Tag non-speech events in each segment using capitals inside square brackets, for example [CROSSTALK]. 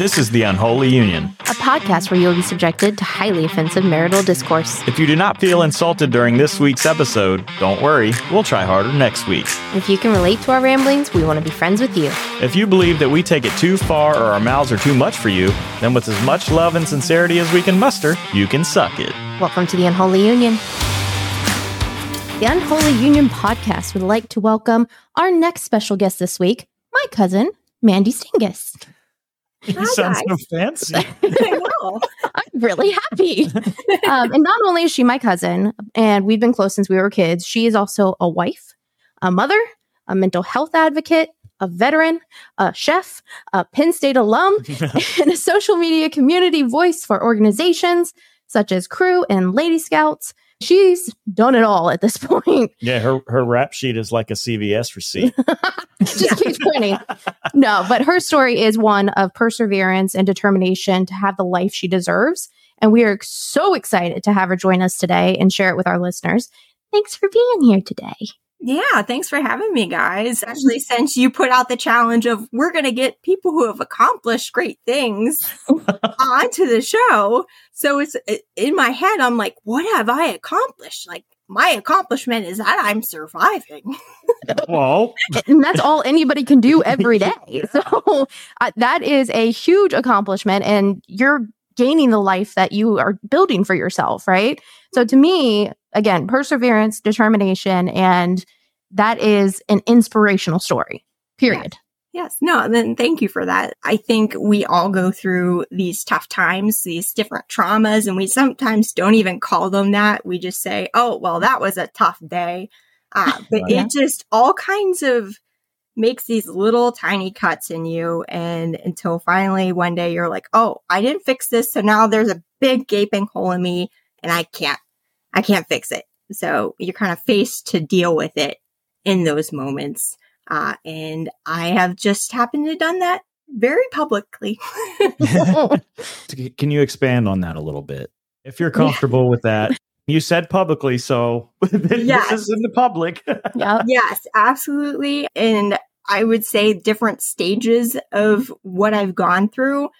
This is The Unholy Union, a podcast where you'll be subjected to highly offensive marital discourse. If you do not feel insulted during this week's episode, don't worry, we'll try harder next week. If you can relate to our ramblings, we want to be friends with you. If you believe that we take it too far or our mouths are too much for you, then with as much love and sincerity as we can muster, you can suck it. Welcome to The Unholy Union. The Unholy Union podcast would like to welcome our next special guest this week, my cousin, Mandy Stingis. You sound so fancy. [LAUGHS] I know. I'm really happy. [LAUGHS] um, and not only is she my cousin, and we've been close since we were kids, she is also a wife, a mother, a mental health advocate, a veteran, a chef, a Penn State alum, [LAUGHS] and a social media community voice for organizations such as Crew and Lady Scouts. She's done it all at this [LAUGHS] point. Yeah, her her rap sheet is like a CVS receipt. [LAUGHS] Just keeps pointing. No, but her story is one of perseverance and determination to have the life she deserves. And we are so excited to have her join us today and share it with our listeners. Thanks for being here today. Yeah, thanks for having me, guys. Actually, since you put out the challenge of we're going to get people who have accomplished great things [LAUGHS] onto the show. So it's in my head, I'm like, what have I accomplished? Like, my accomplishment is that I'm surviving. [LAUGHS] Well, and that's all anybody can do every [LAUGHS] day. So uh, that is a huge accomplishment, and you're gaining the life that you are building for yourself, right? So to me, again, perseverance, determination, and that is an inspirational story, period. Yes. No, then thank you for that. I think we all go through these tough times, these different traumas, and we sometimes don't even call them that. We just say, oh, well, that was a tough day. Uh, [LAUGHS] but yeah. it just all kinds of makes these little tiny cuts in you. And until finally one day you're like, oh, I didn't fix this. So now there's a big gaping hole in me and I can't, I can't fix it. So you're kind of faced to deal with it in those moments. Uh, and I have just happened to done that very publicly. [LAUGHS] [LAUGHS] Can you expand on that a little bit? If you're comfortable yeah. with that. You said publicly, so yes. [LAUGHS] this is in the public. yeah. Yes, absolutely. And I would say different stages of what I've gone through.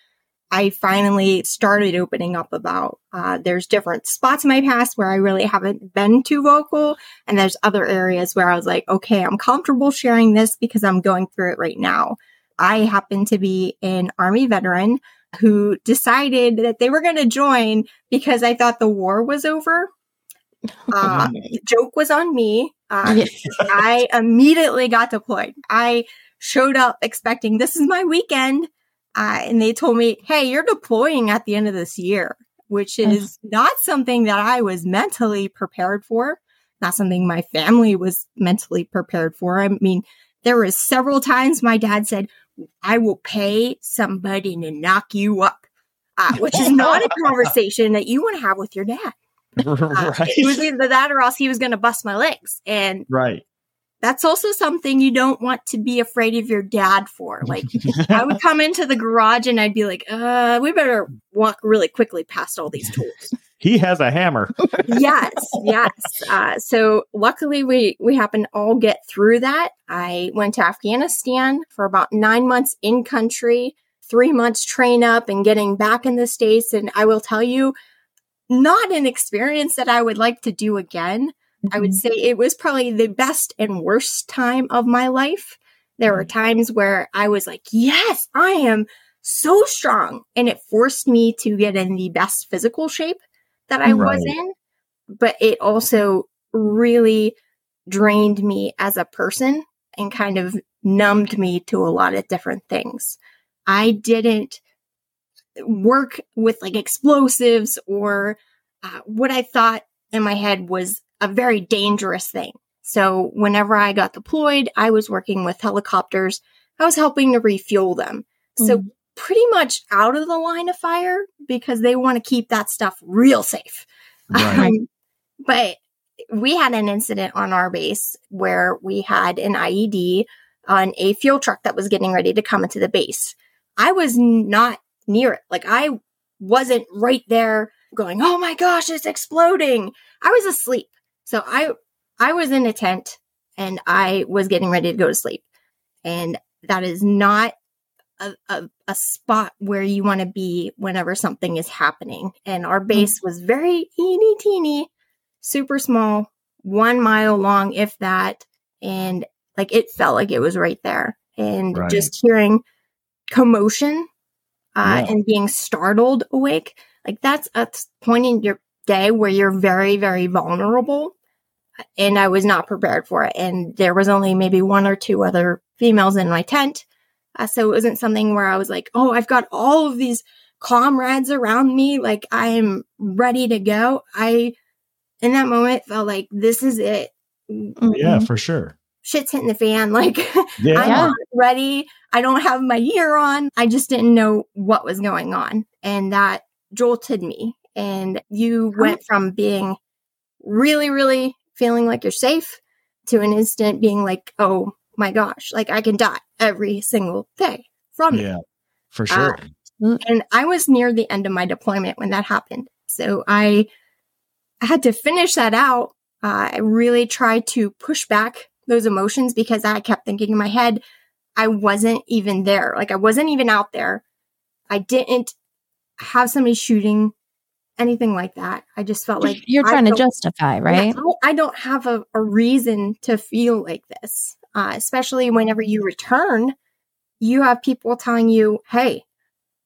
I finally started opening up about. Uh, there's different spots in my past where I really haven't been too vocal, and there's other areas where I was like, okay, I'm comfortable sharing this because I'm going through it right now. I happen to be an Army veteran who decided that they were going to join because I thought the war was over. [LAUGHS] Uh, joke was on me. Uh, I immediately got deployed. I showed up expecting this is my weekend. Uh, and they told me, Hey, you're deploying at the end of this year, which is not something that I was mentally prepared for. Not something my family was mentally prepared for. I mean, there were several times my dad said, I will pay somebody to knock you up, uh, [LAUGHS] which is not a conversation that you want to have with your dad. [LAUGHS] Uh, right. It was either that or else he was going to bust my legs. And right that's also something you don't want to be afraid of your dad for. Like, I would [LAUGHS] come into the garage and I'd be like, uh, we better walk really quickly past all these tools. he has a hammer. [LAUGHS] yes, yes. Uh, so luckily we, we happened to all get through that. I went to Afghanistan for about nine months in country, three months train up and getting back in the States. And I will tell you, not an experience that I would like to do again. Mm-hmm. I would mm-hmm. say it was probably the best and worst time of my life. There were mm-hmm. times where I was like, yes, I am so strong. And it forced me to get in the best physical shape that I right. was in. But it also really drained me as a person and kind of numbed me to a lot of different things. I didn't work with like explosives or uh, what I thought in my head was a very dangerous thing. So whenever I got deployed, I was working with helicopters. I was helping to refuel them. Mm-hmm. So pretty much out of the line of fire because they want to keep that stuff real safe. Right. Um, but we had an incident on our base where we had an IED on a fuel truck that was getting ready to come into the base. I was not near it. Like I wasn't right there going, Oh my gosh, it's exploding. I was asleep. So I I was in a tent and I was getting ready to go to sleep. And that is not a, a, a spot where you want to be whenever something is happening. And our base was very teeny teeny, super small, one mile long, if that. And like it felt like it was right there. And Right. just hearing commotion uh, Yeah. and being startled awake, like that's a point in your day where you're very, very vulnerable. And I was not prepared for it. And there was only maybe one or two other females in my tent. Uh, so it wasn't something where I was like, oh, I've got all of these comrades around me. Like I am ready to go. I, in that moment, felt like this is it. Yeah, for sure. Shit's hitting the fan. [LAUGHS] Like Yeah. I'm not ready. I don't have my gear on. I just didn't know what was going on. And that jolted me. And you went from being really, really feeling like you're safe to an instant being like, oh my gosh, like I can die every single day from it. Yeah, for sure. And I was near the end of my deployment when that happened. So I had to finish that out. Uh, I really tried to push back those emotions because I kept thinking in my head, I wasn't even there. Like I wasn't even out there. I didn't have somebody shooting anything like that. I just felt like You're trying to justify, right? yeah, I I don't have a, a reason to feel like this, uh, especially whenever you return. You have people telling you, hey,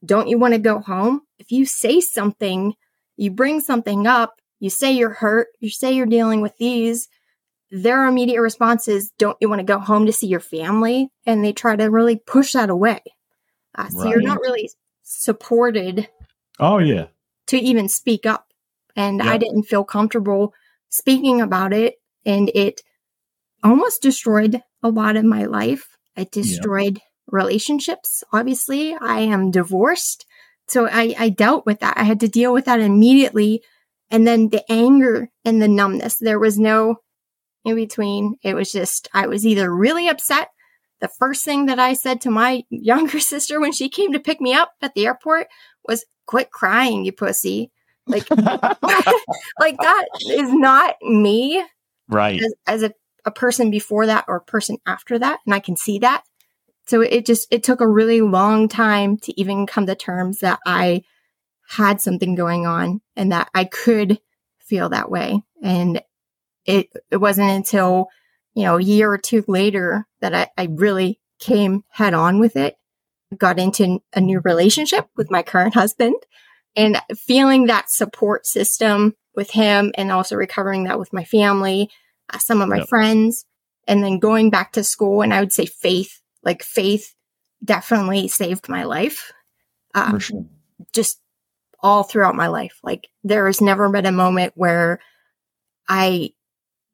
don't you want to go home? If you say something, you bring something up, you say you're hurt, you say you're dealing with these, their immediate response is, don't you want to go home to see your family? And they try to really push that away. Uh, so you're not really supported Oh yeah. To even speak up. And I didn't feel comfortable speaking about it. And it almost destroyed a lot of my life. It destroyed relationships. Obviously, I am divorced. So I, I dealt with that. I had to deal with that immediately. And then the anger and the numbness, there was no in between. It was just, I was either really upset. The first thing that I said to my [LAUGHS] younger sister when she came to pick me up at the airport was, quit crying, you pussy. Like, [LAUGHS] [LAUGHS] like that is not me right. as, as a, a person before that or a person after that. And I can see that. So it just, it took a really long time to even come to terms that I had something going on and that I could feel that way. And it, it wasn't until, you know, a year or two later that I, I really came head on with it, got into a new relationship with my current husband and feeling that support system with him and also recovering that with my family, uh, some of my Yep. friends, and then going back to school. And I would say faith, like faith definitely saved my life. Uh, For sure. just all throughout my life. Like there has never been a moment where I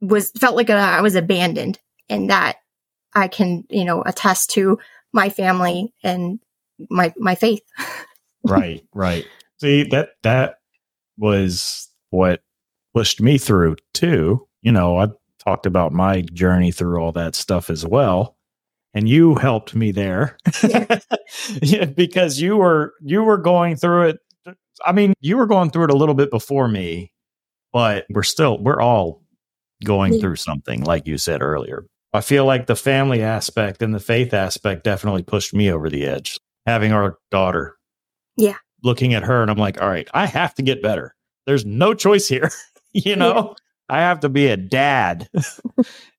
was felt like I was abandoned and that I can, you know, attest to my family and my my faith. [LAUGHS] right right. See that that was what pushed me through too. You know i talked about my journey through all that stuff as well and you helped me there. [LAUGHS] Yeah, because you were you were going through it. I mean you were going through it a little bit before me but we're still we're all going Yeah. through something like you said earlier i feel like the family aspect and the faith aspect definitely pushed me over the edge having our daughter. Yeah. looking at her and i'm like all right i have to get better. There's no choice here. [LAUGHS] You know? I have to be a dad. [LAUGHS]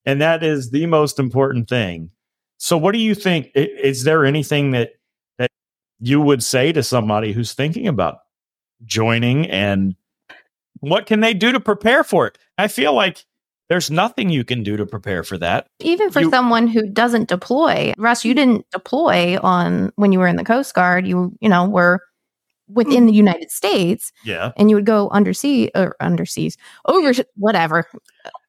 And that is the most important thing. So what do you think is there anything that that you would say to somebody who's thinking about joining and what can they do to prepare for it? I feel like there's nothing you can do to prepare for that Even for You- someone who doesn't deploy, Russ, you didn't deploy on when you were in the Coast Guard. You, you know, were within the United States, yeah and you would go undersea or underseas, over whatever,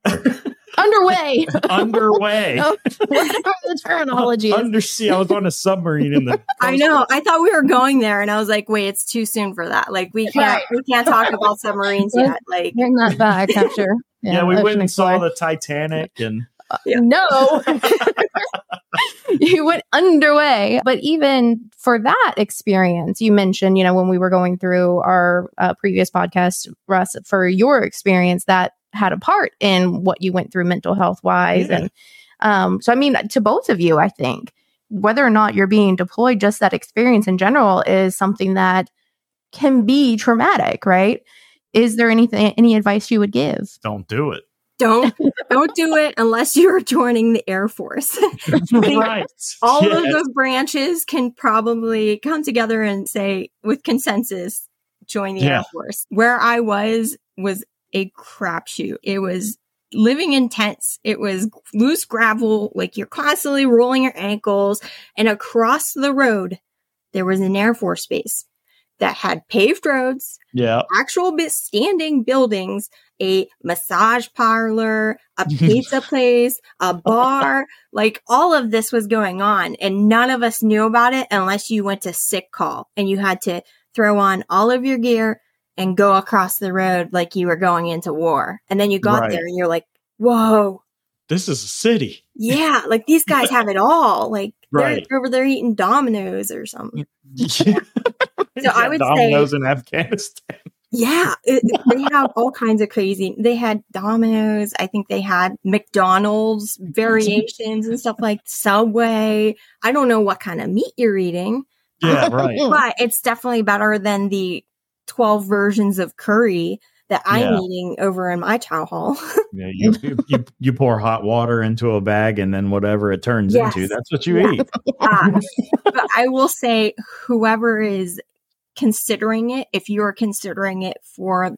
[LAUGHS] underway, underway Oh, [LAUGHS] whatever the terminology is. undersea i was on a submarine in the [LAUGHS] I know. I thought we were going there and I was like, wait, it's too soon for that. Like we can't Right. we can't talk about submarines yet. Like they're Bring that back after. yeah, we Ocean went and saw the titanic and Yeah. No. [LAUGHS] you went underway. But even for that experience, you mentioned, you know, when we were going through our uh, previous podcast, Russ, for your experience, that had a part in what you went through mental health wise. Yeah. And um, so, I mean, to both of you, I think whether or not you're being deployed, just that experience in general is something that can be traumatic, right? Is there anything, any advice you would give? Don't do it. Don't [LAUGHS] don't do it unless you're joining the Air Force. [LAUGHS] right. All Yes. of those branches can probably come together and say with consensus, join the Yeah. Air Force. Where I was was a crapshoot. It was living in tents. It was loose gravel, like you're constantly rolling your ankles. And across the road, there was an Air Force base that had paved roads, Yeah. actual bit standing buildings, a massage parlor, a pizza [LAUGHS] place, a bar, like all of this was going on and none of us knew about it unless you went to sick call and you had to throw on all of your gear and go across the road like you were going into war. And then you got Right. there and you're like, whoa, This is a city. yeah, like these guys have it all. Like Right. they're over there eating Domino's or something. [LAUGHS] [LAUGHS] so I would say- Domino's in Afghanistan. [LAUGHS] Yeah, it, they have all kinds of crazy. They had Domino's. I think they had McDonald's variations and stuff like Subway. I don't know what kind of meat you're eating, Yeah, right. [LAUGHS] but it's definitely better than the 12 versions of curry that I'm Yeah. eating over in my town hall. Yeah, you, you, you you pour hot water into a bag and then whatever it turns Yes. into, that's what you Yeah. eat. Uh, but I will say, whoever is considering it, if you're considering it for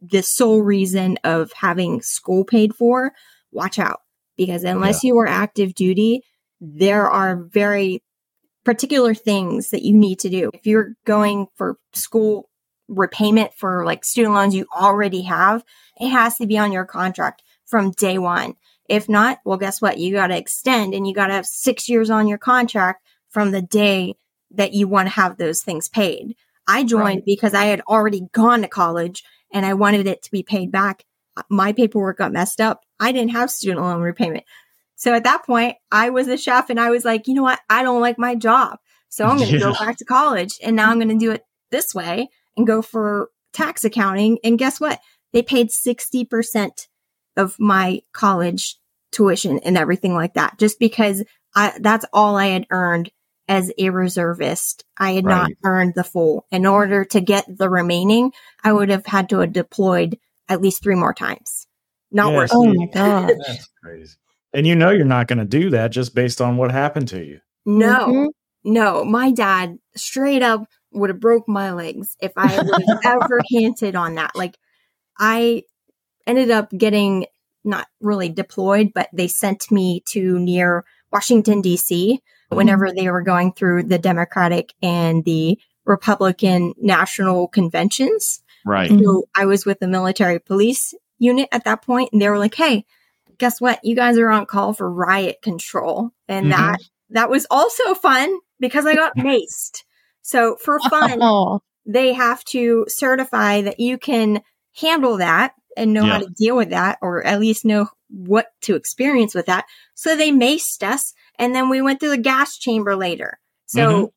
the sole reason of having school paid for, watch out. Because unless you are active duty, there are very particular things that you need to do. If you're going for school repayment for like student loans you already have, it has to be on your contract from day one. If not, well, guess what? You got to extend and you got to have six years on your contract from the day that you want to have those things paid. I joined Right. because I had already gone to college and I wanted it to be paid back. My paperwork got messed up. I didn't have student loan repayment. So at that point, I was a chef and I was like, you know what? I don't like my job. So I'm going to go [LAUGHS] back to college and now I'm going to do it this way and go for tax accounting. And guess what? They paid 60% of my college tuition and everything like that, just because I, that's all I had earned as a reservist. I had not earned the full. In order to get the remaining, I would have had to have deployed at least three more times. Not Yeah, worth Oh it. my [LAUGHS] gosh. That's crazy. And you know you're not going to do that just based on what happened to you. No, Mhm. no. My dad straight up would have broke my legs if I would have [LAUGHS] ever hinted on that. Like I ended up getting not really deployed, but they sent me to near Washington DC whenever they were going through the Democratic and the Republican national conventions. Right. So I was with the military police unit at that point, and they were like, "Hey, guess what? You guys are on call for riot control," and Mhm. that that was also fun because I got [LAUGHS] maced. So for fun, Oh, they have to certify that you can handle that and know how to deal with that, or at least know what to experience with that. So they maced us, and then we went through the gas chamber later. So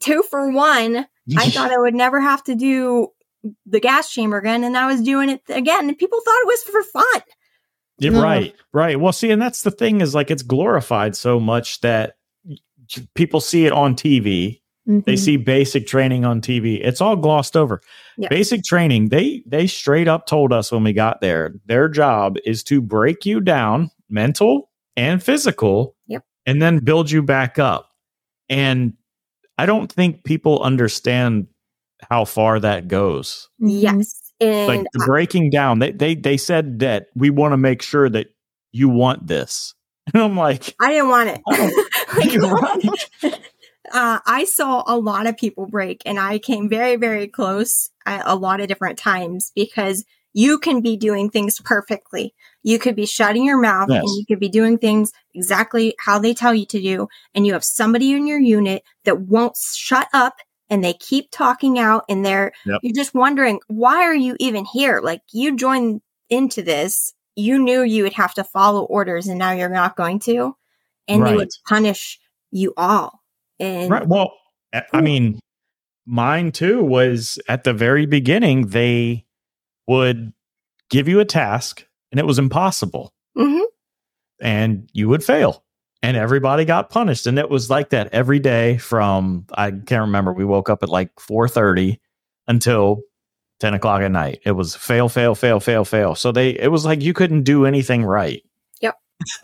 two for one. I [LAUGHS] thought I would never have to do the gas chamber again, and I was doing it again, and people thought it was for fun. Yeah, No. Right, right. Well, see, and that's the thing is like it's glorified so much that people see it on TV. They mhm. see basic training on TV. It's all glossed over. Yeah. Basic training, they they straight up told us when we got there, their job is to break you down, mental and physical, Yep. And then build you back up. And I don't think people understand how far that goes. Yes, and like the breaking down they they they said that we want to make sure that you want this [LAUGHS] and i'm like I didn't want it. [LAUGHS] Like, right. uh, I saw a lot of people break, and I came very, very close at a lot of different times because you can be doing things perfectly. You could be shutting your mouth Yes. and you could be doing things exactly how they tell you to do. And you have somebody in your unit that won't shut up and they keep talking out and they're, Yep. you're just wondering, why are you even here? Like you joined into this. You knew you would have to follow orders and now you're not going to. And they would punish you all. And right well i mean mine too was at the very beginning they would give you a task and it was impossible Mhm. and you would fail and everybody got punished. And it was like that every day from I can't remember. We woke up at like four thirty until ten o'clock at night. It was fail, fail, fail, fail, fail. So they it was like you couldn't do anything right. Yep.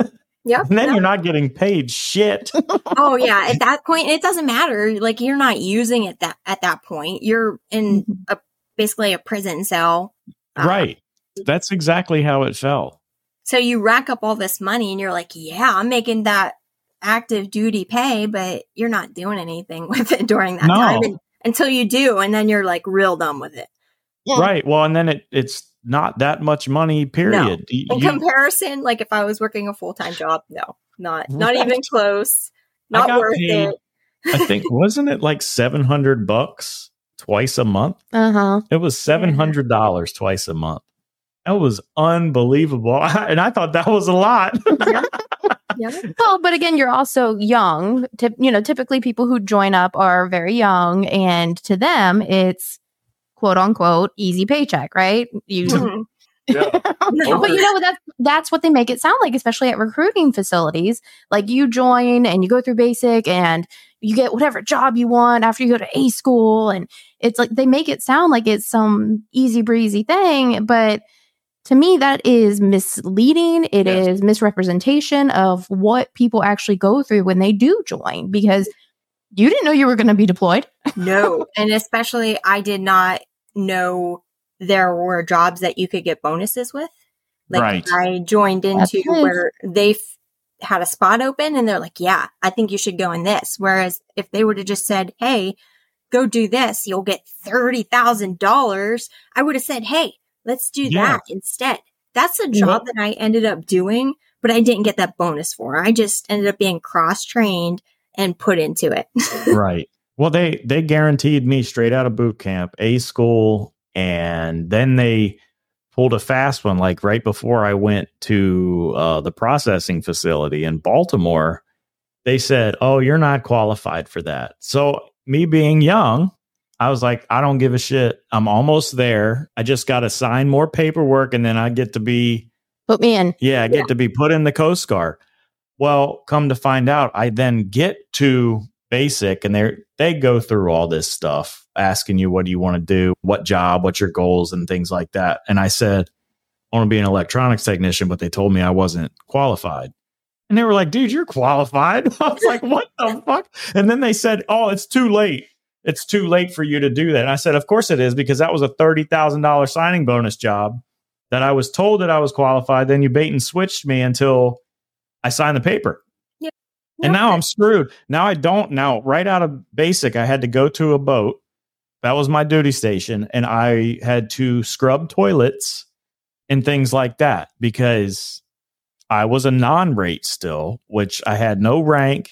[LAUGHS] Yep. And then you're not getting paid shit. [LAUGHS] oh yeah. At that point, it doesn't matter. Like you're not using it that at that point. You're in Mhm. a basically a prison cell. Uh, right. That's exactly how it felt. So you rack up all this money and you're like, yeah, I'm making that active duty pay, but you're not doing anything [LAUGHS] with it during that No. time and, until you do. And then you're like real dumb with it. Right. Well, and then it it's not that much money, period. You- In you- comparison, like if I was working a full time job, no, not, not Right. even close. Not worth paid- it. I think wasn't it like seven hundred bucks twice a month? Uh huh. It was seven hundred dollars twice a month. That was unbelievable, [LAUGHS] and I thought that was a lot. [LAUGHS] Yeah. Well, but again, you're also young. Tip, you know, typically people who join up are very young, and to them, it's quote unquote easy paycheck, right? You, [LAUGHS] Mhm. but you know that's that's what they make it sound like, especially at recruiting facilities. Like you join and you go through basic, and you get whatever job you want after you go to A school, and it's like they make it sound like it's some easy breezy thing, but to me that is misleading It is Yes. misrepresentation of what people actually go through when they do join because you didn't know you were going to be deployed no. [LAUGHS] And especially, I did not know there were jobs that you could get bonuses with. Like Right. I joined into where they f- had a spot open and they're like, yeah, I think you should go in this. Whereas if they would have just said, hey, go do this, you'll get $30,000, I would have said, hey, let's do Yeah. that instead. That's a job that I ended up doing, but I didn't get that bonus for. I just ended up being cross trained and put into it. [LAUGHS] right. Well, they they guaranteed me straight out of boot camp, A school, and then they pulled a fast one like right before I went to uh, the processing facility in Baltimore. They said, "Oh, you're not qualified for that." So me being young, I was like, "I don't give a shit. I'm almost there. I just got to sign more paperwork, and then I get to be put me in yeah, I get to be put in the Coast Guard. Well, come to find out, I then get to basic and they they go through all this stuff, asking you what do you want to do, what job, what your goals, and things like that. And I said, I want to be an electronics technician, but they told me I wasn't qualified. And they were like, dude, you're qualified. [LAUGHS] I was like, what the [LAUGHS] fuck? And then they said, oh, it's too late. It's too late for you to do that. And I said, of course it is, because that was a $30,000 signing bonus job that I was told that I was qualified. Then you bait and switched me until I signed the paper. And now I'm screwed. Now I don't. Now, right out of basic, I had to go to a boat. That was my duty station. And I had to scrub toilets and things like that because I was a non rate still, which I had no rank.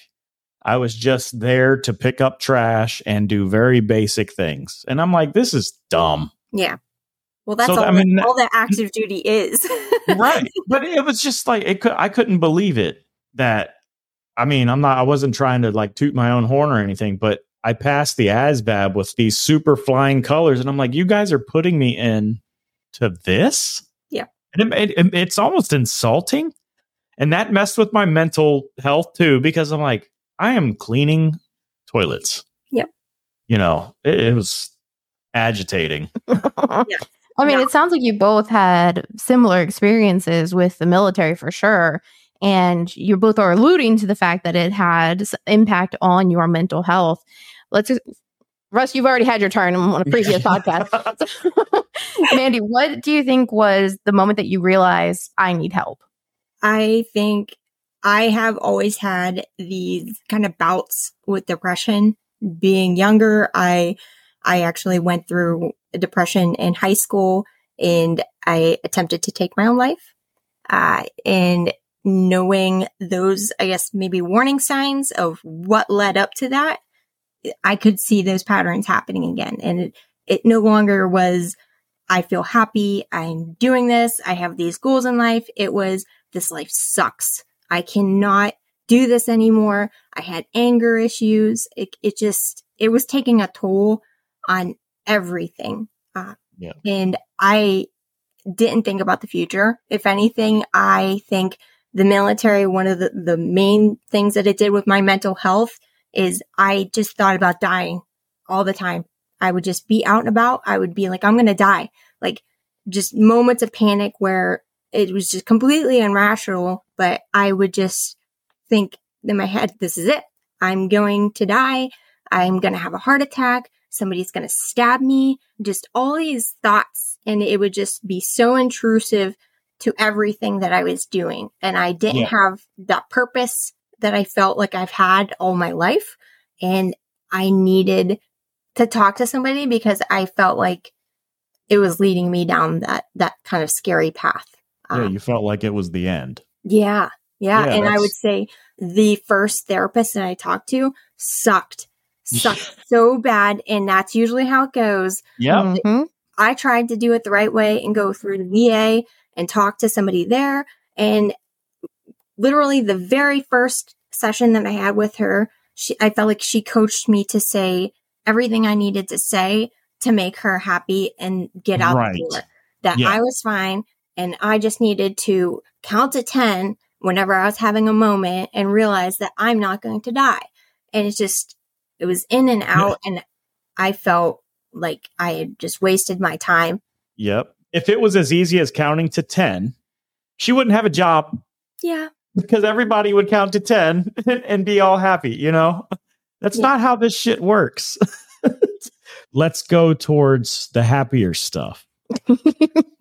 I was just there to pick up trash and do very basic things. And I'm like, this is dumb. yeah. Well, that's So, all, I mean, that, all that active duty is. [LAUGHS] right but it was just like it could i couldn't believe it that i mean i'm not i wasn't trying to like toot my own horn or anything but i passed the asvab with these super flying colors and i'm like you guys are putting me in to this Yeah. and it, it- it's almost insulting and that messed with my mental health too because i'm like i am cleaning toilets Yep. you know it, it was agitating [LAUGHS] I mean, Yeah. it sounds like you both had similar experiences with the military for sure. And you both are alluding to the fact that it had s- impact on your mental health. Let's just, Russ, you've already had your turn on a previous [LAUGHS] podcast. [LAUGHS] Mandy, what do you think was the moment that you realized I need help? I think I have always had these kind of bouts with depression. Being younger, I I actually went through depression in high school and I attempted to take my own life. Uh, and knowing those, I guess, maybe warning signs of what led up to that, I could see those patterns happening again. And it, it no longer was, I feel happy. I'm doing this. I have these goals in life. It was, this life sucks. I cannot do this anymore. I had anger issues. It, it just, it was taking a toll on everything. Uh, Yeah. And I didn't think about the future. If anything, I think the military, one of the, the main things that it did with my mental health is I just thought about dying all the time. I would just be out and about. I would be like, I'm going to die. Like just moments of panic where it was just completely irrational, but I would just think in my head, this is it. I'm going to die. I'm going to have a heart attack. Somebody's going to stab me. Just all these thoughts. And it would just be so intrusive to everything that I was doing. And I didn't yeah. have that purpose that I felt like I've had all my life. And I needed to talk to somebody because I felt like it was leading me down that, that kind of scary path. Yeah, um, you felt like it was the end. Yeah. Yeah. yeah and I would say the first therapist that I talked to sucked, [LAUGHS] sucked so bad. And that's usually how it goes. Yeah. Mm-hmm. I tried to do it the right way and go through the VA and talk to somebody there. And literally the very first session that I had with her, she, I felt like she coached me to say everything I needed to say to make her happy and get out right. the door. That yeah. I was fine and I just needed to count to 10 whenever I was having a moment and realize that I'm not going to die. And it's just, it was in and out. Yeah. And I felt like I had just wasted my time. Yep if it was as easy as counting to 10, she wouldn't have a job. Yeah. Because everybody would count to 10 [LAUGHS] and be all happy, you know? That's yeah. not how this shit works. [LAUGHS] Let's go towards the happier stuff.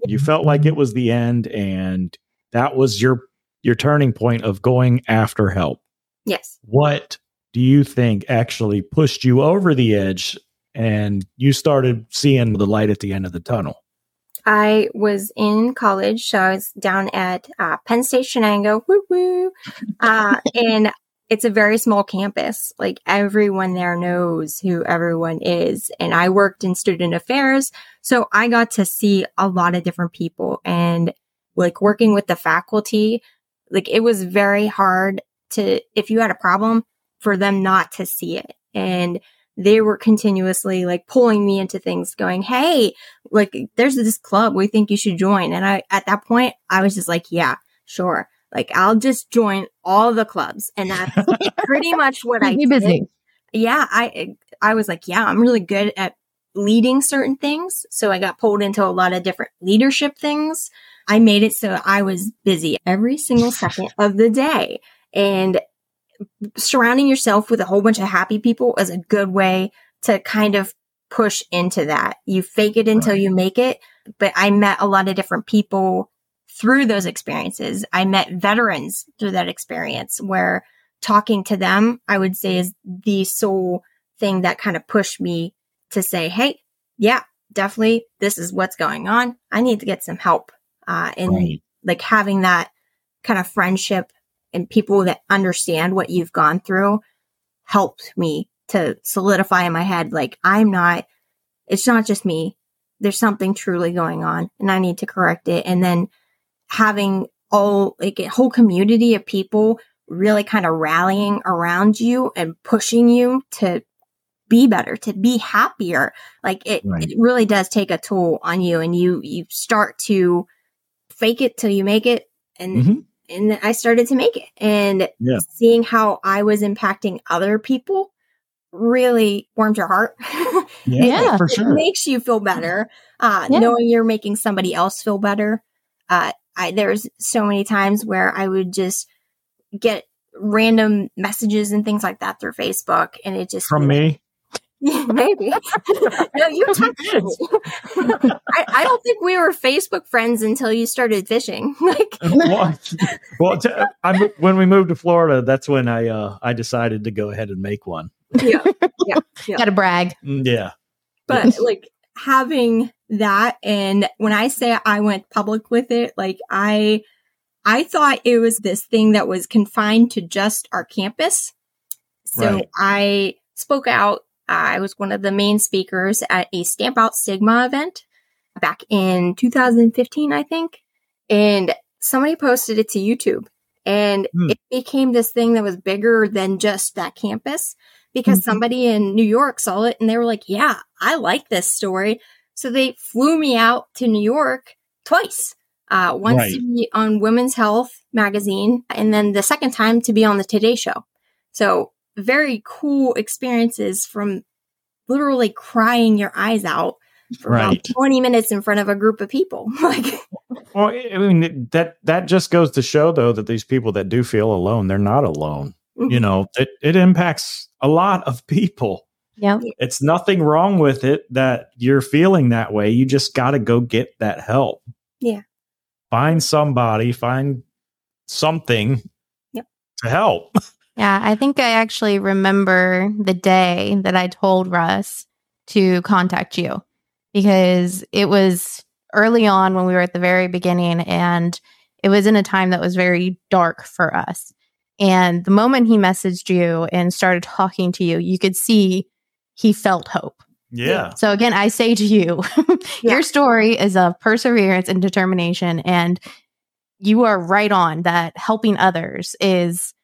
You felt like it was the end and that was your your turning point of going after help. Yes. What do you think actually pushed you over the edge and you started seeing the light at the end of the tunnel? I was in college, so I was down at uh, Penn State Shenango, woo woo, uh, and it's a very small campus. Like everyone there knows who everyone is, and I worked in student affairs, so I got to see a lot of different people, and like working with the faculty, like it was very hard to if you had a problem for them not to see it, and they were continuously like pulling me into things going, Hey, like there's this club we think you should join. And I, at that point, I was just like, yeah, sure. Like I'll just join all the clubs. And that's [LAUGHS] pretty much what I did. busy. Yeah. I, I was like, yeah, I'm really good at leading certain things. So I got pulled into a lot of different leadership things. I made it so I was busy every single second [LAUGHS] of the day. And surrounding yourself with a whole bunch of happy people is a good way to kind of push into that. You fake it until right. you make it. But I met a lot of different people through those experiences. I met veterans through that experience where talking to them, I would say is the sole thing that kind of pushed me to say, Hey, yeah, definitely this is what's going on. I need to get some help. Uh, and right. like having that kind of friendship and people that understand what you've gone through helped me to solidify in my head like I'm not it's not just me there's something truly going on and I need to correct it and then having all like a whole community of people really kind of rallying around you and pushing you to be better to be happier like it, right. it really does take a toll on you and you you start to fake it till you make it and mm-hmm and I started to make it. And yeah. seeing how I was impacting other people really warms your heart. [LAUGHS] yeah, for sure. It makes you feel better. Uh, yeah. Knowing you're making somebody else feel better. Uh, I, there's so many times where I would just get random messages and things like that through Facebook, and it just from me. [LAUGHS] Maybe. no, you [LAUGHS] [LAUGHS] I, I, don't think we were Facebook friends until you started fishing. like, well, well t- I, when we moved to Florida, that's when I uh, I decided to go ahead and make one. Yeah, yeah, yeah. Got to brag. Mm, yeah, but like having that, and when I say I went public with it, like I, I thought it was this thing that was confined to just our campus. So right. I spoke out I was one of the main speakers at a Stamp Out Stigma event back in 2015, I think. And somebody posted it to YouTube and mm. it became this thing that was bigger than just that campus because mm-hmm. somebody in New York saw it and they were like, yeah, I like this story. So they flew me out to New York twice Uh, once Right. to be on Women's Health magazine, and then the second time to be on the Today Show. So very cool experiences from literally crying your eyes out for Right. about 20 minutes in front of a group of people. [LAUGHS] like, Well, I mean that that just goes to show though that these people that do feel alone, they're not alone. Mhm. You know, it, it impacts a lot of people. Yeah. It's nothing wrong with it that you're feeling that way. You just got to go get that help. Yeah. Find somebody, find something Yep. to help. [LAUGHS] Yeah, I think I actually remember the day that I told Russ to contact you because it was early on when we were at the very beginning and it was in a time that was very dark for us. And the moment he messaged you and started talking to you, you could see he felt hope. Yeah. So again, I say to you, [LAUGHS] Yeah. your story is of perseverance and determination, and you are right on that helping others is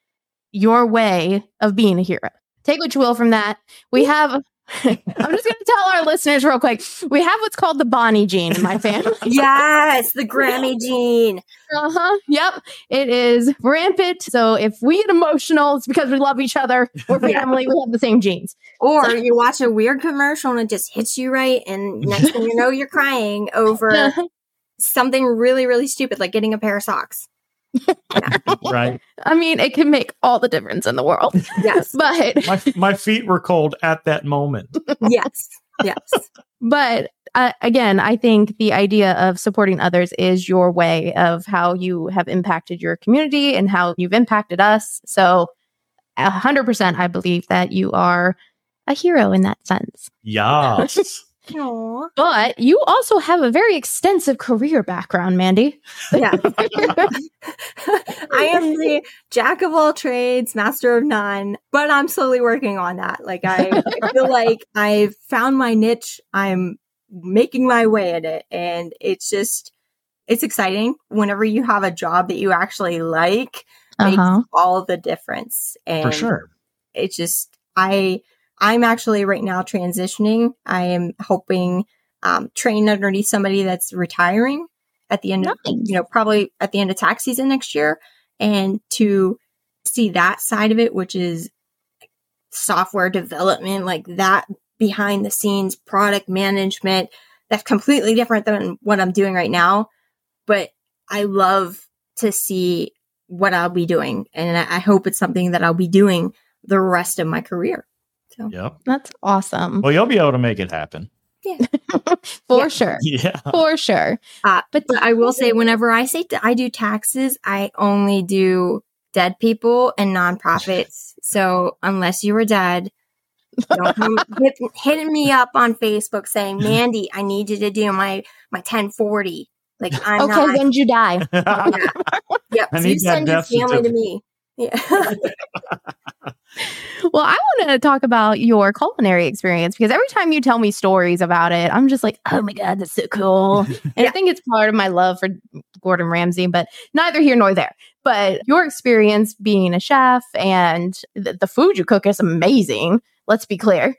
your way of being a hero. Take what you will from that. We have. I'm just going to tell our listeners real quick. We have what's called the Bonnie gene in my family. [LAUGHS] yes, the Grammy gene. Uh huh. Yep. It is rampant. So if we get emotional, it's because we love each other. We're [LAUGHS] Yeah. family. We have the same genes. Or you watch a weird commercial and it just hits you right, and next thing you know, you're crying over [LAUGHS] something really, really stupid, like getting a pair of socks. Right. I mean, it can make all the difference in the world. Yes, [LAUGHS] But My my feet were cold at that moment. [LAUGHS] yes, yes. but uh, again, I think the idea of supporting others is your way of how you have impacted your community and how you've impacted us. So, a hundred percent, I believe that you are a hero in that sense. Yes. Aw. But you also have a very extensive career background, Mandy. Yeah. [LAUGHS] I am the jack of all trades, master of none, but I'm slowly working on that. Like I, I feel like I've found my niche. I'm making my way at it and it's just it's exciting whenever you have a job that you actually like makes Uh-huh. all the difference. And For sure. it's just I I'm actually right now transitioning. I am hoping um, train underneath somebody that's retiring at the end of Nice. you know probably at the end of tax season next year, and to see that side of it, which is software development, like that behind the scenes product management. That's completely different than what I'm doing right now, but I love to see what I'll be doing, and I hope it's something that I'll be doing the rest of my career. So Yep. That's awesome. Well, you'll be able to make it happen. Yeah. [LAUGHS] For Yeah. sure. [LAUGHS] Yeah. For sure. Uh, But, but I will say, whenever I say t- I do taxes, I only do dead people and nonprofits. [LAUGHS] So unless you were dead, don't come hit, hitting me up on Facebook saying, "Mandy, I need you to do my my 1040." Like I'm okay, not. when you die. Yeah. Yep. I so you need that send your death family to me. Yeah. [LAUGHS] Well, I want to talk about your culinary experience because every time you tell me stories about it, I'm just like, oh my God, that's so cool. [LAUGHS] And I think it's part of my love for Gordon Ramsay, but neither here nor there. But your experience being a chef and the, the food you cook is amazing. Let's be clear.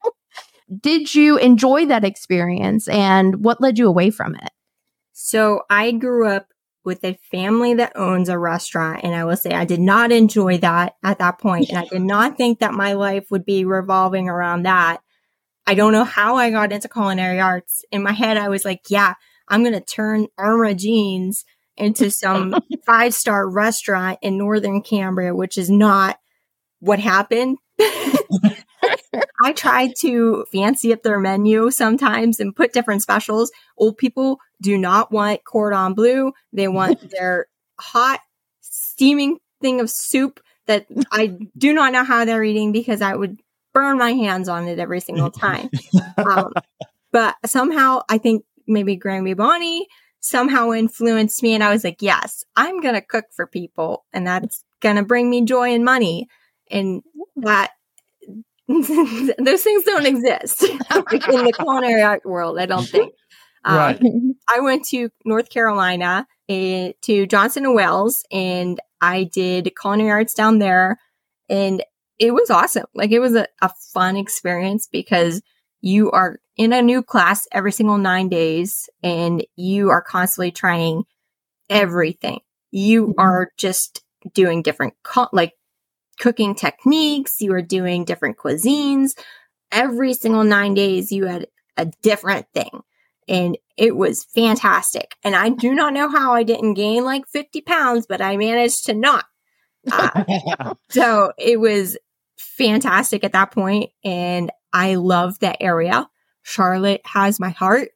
[LAUGHS] Did you enjoy that experience and what led you away from it? So I grew up with a family that owns a restaurant. And I will say I did not enjoy that at that point, And I did not think that my life would be revolving around that. I don't know how I got into culinary arts. In my head, I was like, yeah, I'm going to turn Irma Jeans into some [LAUGHS] five star restaurant in Northern Cambria, which is not what happened. [LAUGHS] I tried to fancy up their menu sometimes and put different specials. Old people do not want cordon bleu. They want [LAUGHS] their hot, steaming thing of soup that [LAUGHS] I do not know how they're eating because I would burn my hands on it every single [LAUGHS] time. um, but somehow I think maybe Grammy Bonnie somehow influenced me and I was like, yes, I'm going to cook for people and that's going to bring me joy and money. And that those things don't exist in the culinary art world, I don't think. Um, Right. [LAUGHS] I went to North Carolina eh, to Johnson and Wales and I did culinary arts down there and it was awesome. Like it was a, a fun experience because you are in a new class every single nine days and you are constantly trying everything. You Mhm. are just doing different, co- like cooking techniques. You are doing different cuisines. Every single nine days, you had a different thing. And it was fantastic. And I do not know how I didn't gain like 50 pounds, but I managed to not. Uh, [LAUGHS] so it was fantastic at that point, and I love that area. Charlotte has my heart,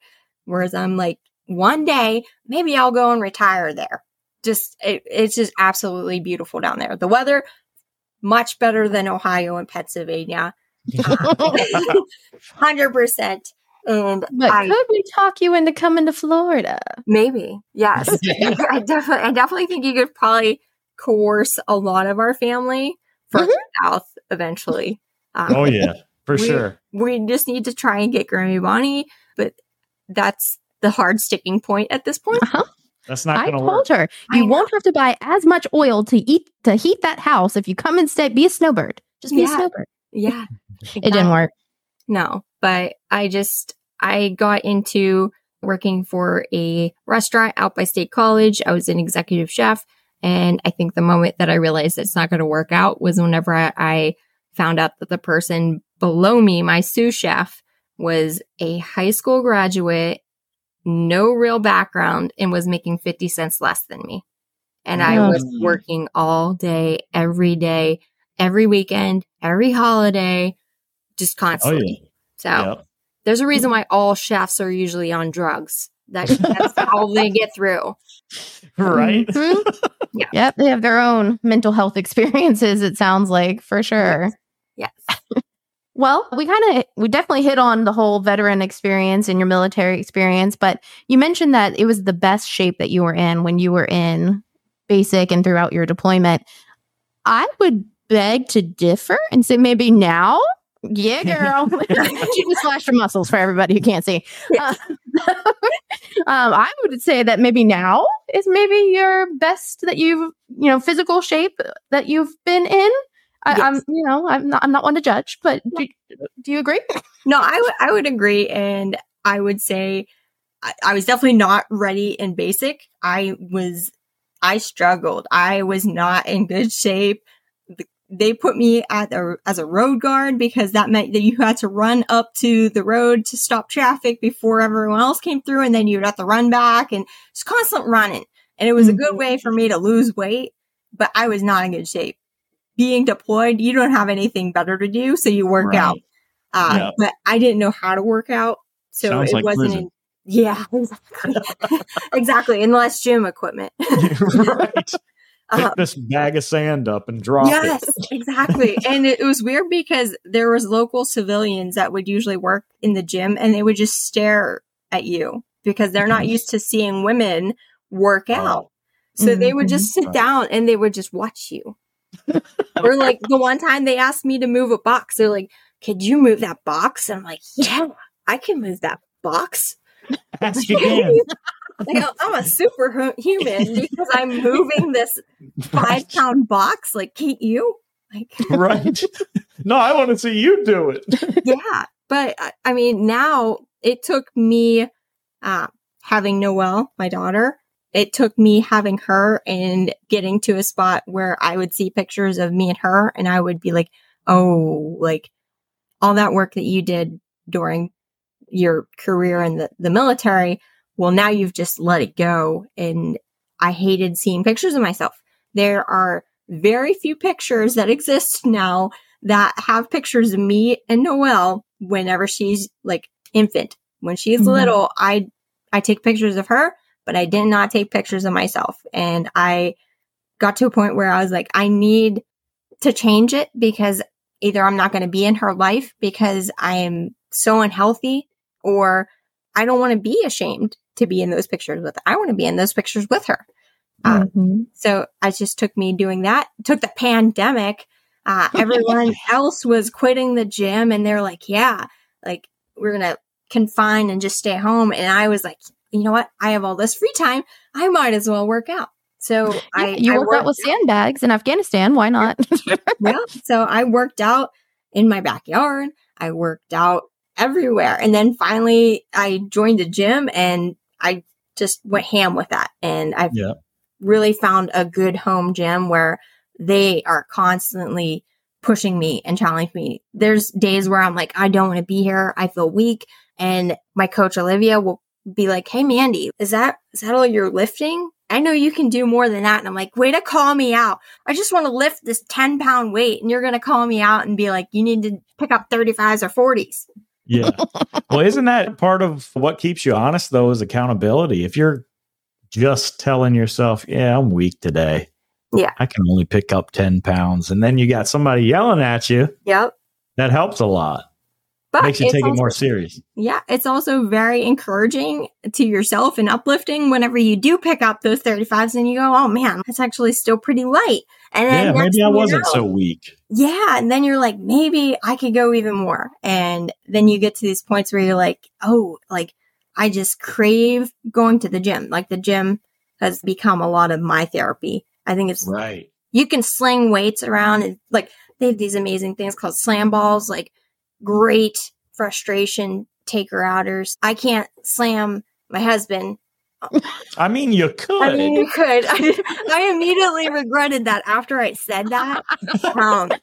whereas I'm like, one day maybe I'll go and retire there. Just it, it's just absolutely beautiful down there. The weather much better than Ohio and Pennsylvania, [LAUGHS] [LAUGHS] hundred percent. And But I could we talk you into coming to Florida? maybe yes, [LAUGHS] I definitely I definitely think you could probably coerce a lot of our family further south eventually. Um, oh yeah, [LAUGHS] for We- sure. we just need to try and get Grammy Bonnie, but that's the hard sticking point at this point. Uh-huh. That's not I going to told work. her you know. won't have to buy as much oil to eat to heat that house if you come and stay. Be a snowbird. Just be a snowbird. Yeah. It didn't work. No, but I just, I got into working for a restaurant out by State College. I was an executive chef. And I think the moment that I realized it's not going to work out was whenever I, I found out that the person below me, my sous chef, was a high school graduate, no real background, and was making 50 cents less than me. And I was Mm. working all day, every day, every weekend, every holiday, just Oh constantly. yeah. So Yep. there's a reason why all chefs are usually on drugs. That, that's how they get through. [LAUGHS] Right. Mhm. [LAUGHS] Yeah. Yep. They have their own mental health experiences, it sounds like, for sure. Yes. [LAUGHS] Well, we kind of, we definitely hit on the whole veteran experience and your military experience, but you mentioned that it was the best shape that you were in when you were in basic and throughout your deployment. I would beg to differ and say maybe now. Yeah, [LAUGHS] girl. she just flashed her muscles for everybody who can't see. Uh, [LAUGHS] um, I would say that maybe now is maybe your best that you've, you know, physical shape that you've been in. I, I'm, Yes. you know, I'm not, I'm not one to judge, but do, do you agree? No, I would I would agree, and I would say I, I was definitely not ready in basic. I was I struggled. I was not in good shape. The- They put me at a, as a road guard because that meant that you had to run up to the road to stop traffic before everyone else came through, and then you'd have to run back and just constant running. And it was a good Mhm. way for me to lose weight, but I was not in good shape. Being deployed, you don't have anything better to do, so you work Right. out. Uh, Yeah. But I didn't know how to work out, so Sounds it like wasn't. In, yeah, [LAUGHS] exactly. [LAUGHS] exactly. Unless gym equipment. [LAUGHS] right. Pick uh-huh. this bag of sand up and drop yes, it. exactly. And it was weird because there was local civilians that would usually work in the gym, and they would just stare at you because they're not mm-hmm. used to seeing women work oh. out. So they would just mm-hmm. sit Right. down and they would just watch you. [LAUGHS] or like the one time they asked me to move a box, they're like, "Could you move that box?" And I'm like, "Yeah, I can move that box." Ask [LAUGHS] again. [LAUGHS] Like, I'm a superhuman because I'm moving this [LAUGHS] five pound box. Like, can't you? Like, [LAUGHS] right. No, I want to see you do it. yeah. But I- I mean, now it took me uh, having Noelle, my daughter. It took me having her and getting to a spot where I would see pictures of me and her, and I would be like, "Oh, like all that work that you did during your career in the, the military. Well, now you've just let it go." And I hated seeing pictures of myself. There are very few pictures that [LAUGHS] exist now that have pictures of me and Noelle whenever she's like infant. When she's Mhm. little, I I take pictures of her, but I did not take pictures of myself. And I got to a point where I was like, I need to change it because either I'm not going to be in her life because I am so unhealthy or I don't want to be ashamed to be in those pictures with her. I want to be in those pictures with her. Uh, Mhm. so I just took me doing that. Took the pandemic. Uh, [LAUGHS] everyone else was quitting the gym and they're like, yeah, like we're going to confine and just stay home. And I was like, you know what? I have all this free time. I might as well work out. So I, you I worked out with sandbags in Afghanistan. Why not? yeah. So I worked out in my backyard. I worked out everywhere. And then finally I joined a gym and I just went ham with that. And I've Yeah. really found a good home gym where they are constantly pushing me and challenging me. There's days where I'm like, I don't want to be here. I feel weak. And my coach Olivia will be like, Hey Mandy, is that is that all you're lifting? I know you can do more than that. And I'm like, way to call me out. I just want to lift this 10 pound weight and you're going to call me out and be like, you need to pick up 35s or 40s. Yeah. well, isn't that part of what keeps you honest though is accountability. If you're just telling yourself, yeah, I'm weak today. Yeah. I can only pick up 10 pounds. And then you got somebody yelling at you. Yep. That helps a lot. But Makes you take it more serious. Yeah, it's also very encouraging to yourself and uplifting whenever you do pick up those 35s and you go, oh man, that's actually still pretty light. And then Yeah, maybe I wasn't know- so weak. Yeah, and then you're like, maybe I could go even more. And then you get to these points where you're like, oh, like I just crave going to the gym. Like the gym has become a lot of my therapy. I think it's Right. you can sling weights around and like they have these amazing things called slam balls, like great frustration taker outers. I can't slam my husband. I mean, you could. I mean, you could. I, [LAUGHS] I immediately regretted that after I said that. Um, but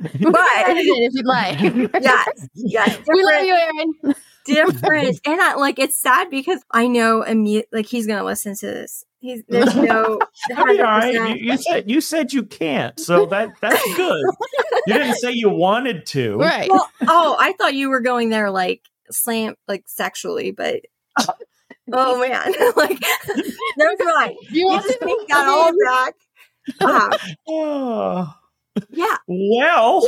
if you'd like. yes, yes, We love different, you, Aaron. different. And I like it's sad because I know immediate like he's gonna listen to this. He's there's no [LAUGHS] I'll be all right. You, you said you said you can't, so that that's good. you didn't say you wanted to. Right. Well, oh, I thought you were going there like slam, like sexually, but [LAUGHS] oh man, [LAUGHS] like never mind. you You just to take that all back. Oh, ah. yeah, well,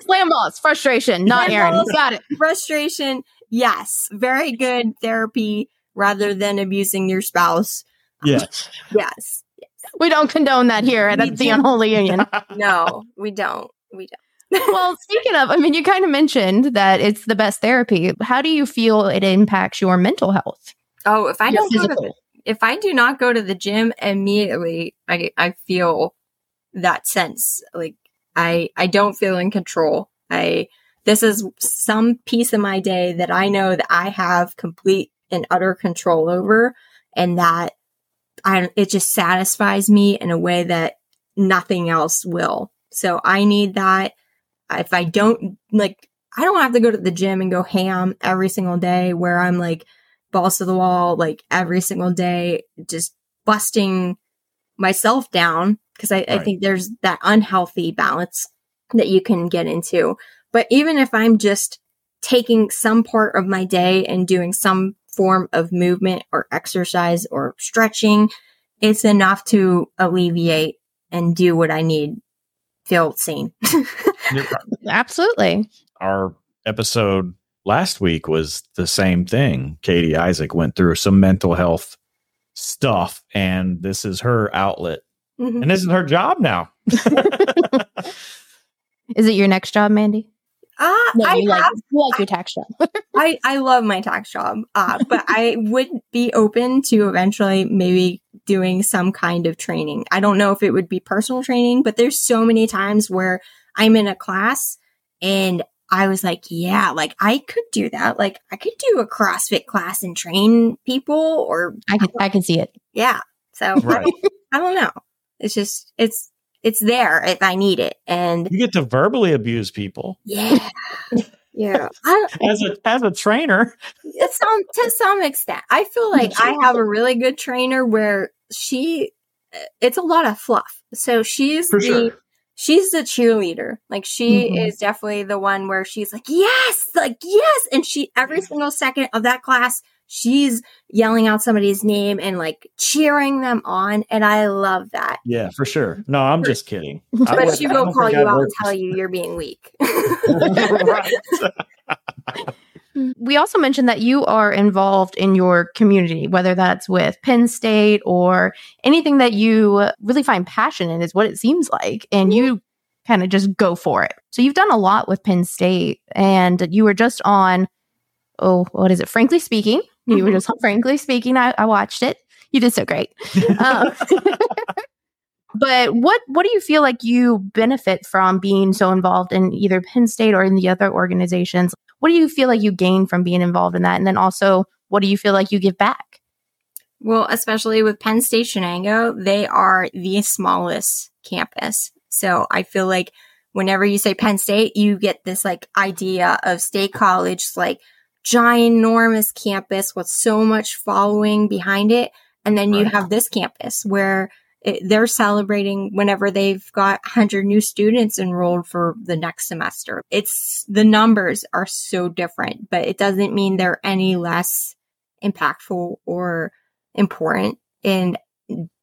slam balls, frustration, not Slam Aaron. balls. Got it. frustration. Yes, very good therapy rather than abusing your spouse. [LAUGHS] yes. Yes, We don't condone that here at the. Unholy Union. [LAUGHS] no, we don't. We don't. [LAUGHS] well, speaking of, I mean, you kind of mentioned that it's the best therapy. How do you feel it impacts your mental health? Oh, if I Your don't go to the if I do not go to the gym immediately, I I feel that sense like I I don't feel in control. I this is some piece of my day that I know that I have complete and utter control over and that I it just satisfies me in a way that nothing else will. So I need that. If I don't like I don't have to go to the gym and go ham every single day where I'm like balls to the wall like every single day, just busting myself down because I, I think there's that unhealthy balance that you can get into. But even if I'm just taking some part of my day and doing some form of movement or exercise or stretching, it's enough to alleviate and do what I need, feel seen. [LAUGHS] Absolutely. Our episode last week was the same thing. Katie Isaac went through some mental health stuff, and this is her outlet, Mhm. and this is her job now. [LAUGHS] [LAUGHS] Is it your next job, Mandy? Ah, No, I you like have you like your tax job. [LAUGHS] I, I love my tax job, uh, but I would be open to eventually maybe doing some kind of training. I don't know if it would be personal training, but there's so many times where I'm in a class and I was like, yeah, like I could do that. Like I could do a CrossFit class and train people or I can I can see it. yeah. So Right. I don't know. It's just, it's, it's there if I need it. And You get to verbally abuse people yeah, yeah. As a as a trainer. Some to some extent. I feel like I have a really good trainer where she it's a lot of fluff. So she's For the sure. she's the cheerleader. Like she Mhm. is definitely the one where she's like, "Yes!" Like, "Yes!" And she every single second of that class, she's yelling out somebody's name and like cheering them on and I love that. Yeah, for sure. No, I'm just kidding. [LAUGHS] But would- she I will don't call you I'd out and tell you you're being weak. [LAUGHS] [LAUGHS] We also mentioned that you are involved in your community, whether that's with Penn State or anything that you really find passion in, is what it seems like. And you mm-hmm. kind of just go for it. So you've done a lot with Penn State, and you were just on, oh, what is it? Frankly speaking, you were just on Frankly Speaking. I, I watched it. You did so great. [LAUGHS] Um, [LAUGHS] But what what do you feel like you benefit from being so involved in either Penn State or in the other organizations? What do you feel like you gain from being involved in that? And then also, what do you feel like you give back? Well, especially with Penn State Shenango, they are the smallest campus. So I feel like whenever you say Penn State, you get this like idea of state college, like giant, enormous campus with so much following behind it. And then you have this campus where it, they're celebrating whenever they've got 100 new students enrolled for the next semester. It's the numbers are so different, but it doesn't mean they're any less impactful or important. And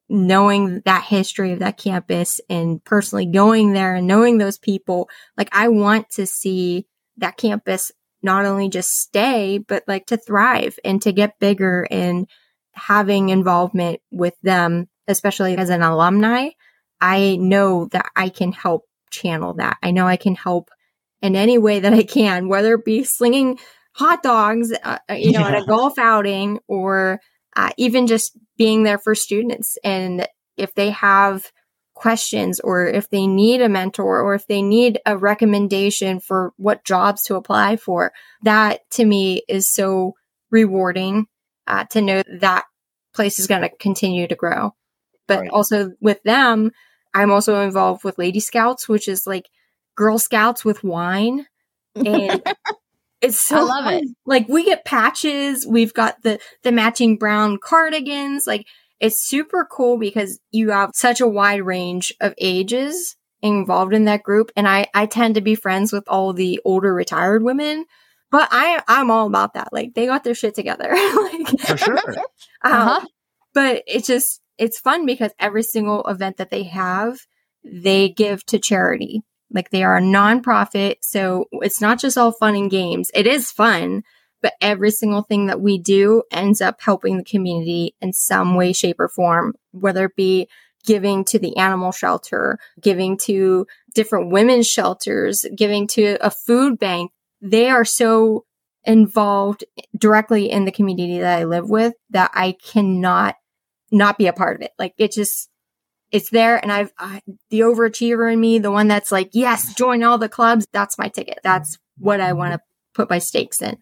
knowing that history of that campus and personally going there and knowing those people, like I want to see that campus not only just stay, but like to thrive and to get bigger and having involvement with them, especially as an alumni. I know that I can help channel that. I know I can help in any way that I can, whether it be slinging hot dogs, uh, you know, at a golf outing or uh, even just being there for students. And if they have questions or if they need a mentor or if they need a recommendation for what jobs to apply for, that to me is so rewarding uh, to know that place is going to continue to grow. But Right. also with them, I'm also involved with Lady Scouts, which is like Girl Scouts with wine. And [LAUGHS] it's so I love fun. it. Like we get patches, we've got the the matching brown cardigans. Like it's super cool because you have such a wide range of ages involved in that group. And I I tend to be friends with all the older retired women. But I I'm all about that. Like they got their shit together. [LAUGHS] like For sure. [LAUGHS] um, Uh-huh. but it's just it's fun because every single event that they have they give to charity like they are a nonprofit so it's not just all fun and games it is fun but every single thing that we do ends up helping the community in some way shape or form whether it be giving to the animal shelter giving to different women's shelters giving to a food bank they are so involved directly in the community that I live with that I cannot not be a part of it. Like it just, it's there. And I've, I, the overachiever in me, the one that's like, yes, join all the clubs. That's my ticket. That's what I want to put my stakes in.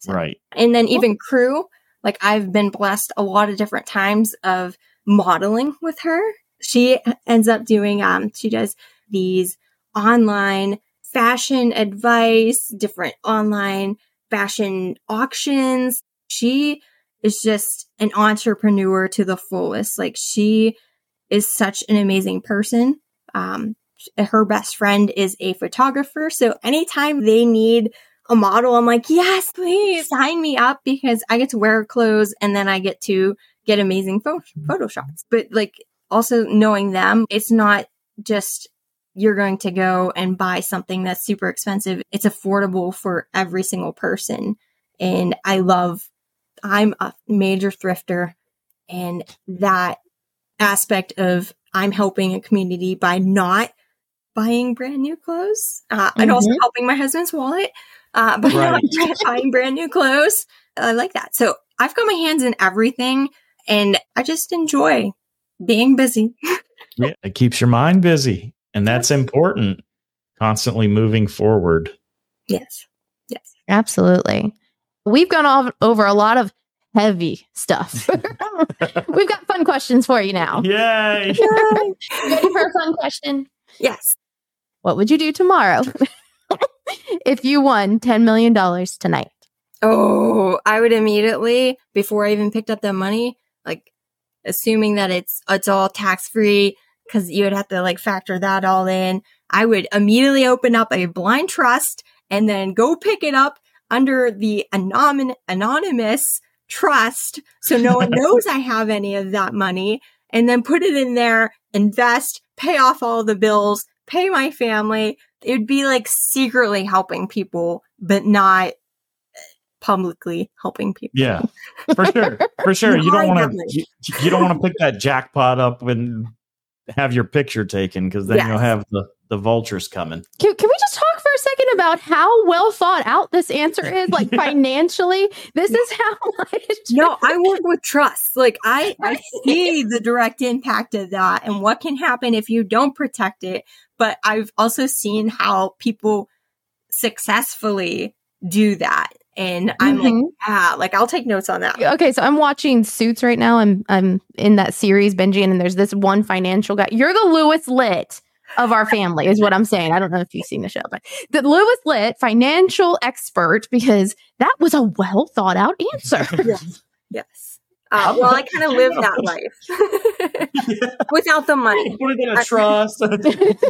So- Right. And then even crew, like I've been blessed a lot of different times of modeling with her. She ends up doing, um, she does these online fashion advice, different online fashion auctions. She is just an entrepreneur to the fullest. Like she is such an amazing person. Um, her best friend is a photographer. So anytime they need a model, I'm like, yes, please sign me up because I get to wear clothes and then I get to get amazing pho- photo shots. But like also knowing them, it's not just you're going to go and buy something that's super expensive. It's affordable for every single person. And I love, I'm a major thrifter and that aspect of I'm helping a community by not buying brand new clothes uh, and also helping my husband's wallet uh, [LAUGHS] by not Right. buying brand new clothes. I like that. So I've got my hands in everything and I just enjoy being busy. [LAUGHS] Yeah. It keeps your mind busy. And that's important. Constantly moving forward. Yes. Yes. Absolutely. We've gone all over a lot of heavy stuff. [LAUGHS] We've got fun questions for you now. Yay. Ready for a fun question? yes. What would you do tomorrow if you won $10 million tonight? Oh, I would immediately, before I even picked up the money, like assuming that it's it's all tax free, because you would have to like factor that all in. I would immediately open up a blind trust and then go pick it up under the anon- anonymous trust, so no one [LAUGHS] knows I have any of that money, and then put it in there, invest, pay off all the bills, pay my family. It would be like secretly helping people, but not publicly helping people. Yeah. For sure. For sure. [LAUGHS] You don't want to you, you don't want to pick that jackpot up and have your picture taken because then Yes. you'll have the, the vultures coming. Can, can we just talk for a second about how well thought out this answer is? Like [LAUGHS] financially, this is how [LAUGHS] much. No, I work with trust. Like I, [LAUGHS] I see the direct impact of that and what can happen if you don't protect it. But I've also seen how people successfully do that. And I'm like, Mhm. ah, like I'll take notes on that. Okay, so I'm watching Suits right now. I'm I'm in that series binging, and there's this one financial guy. You're the Louis Litt of our family, is what I'm saying. I don't know if you've seen the show, but the Louis Litt, financial expert, because that was a well thought out answer. [LAUGHS] Yes. Uh, well, I kind of live that life [LAUGHS] [LAUGHS] without the money. Put it in a trust.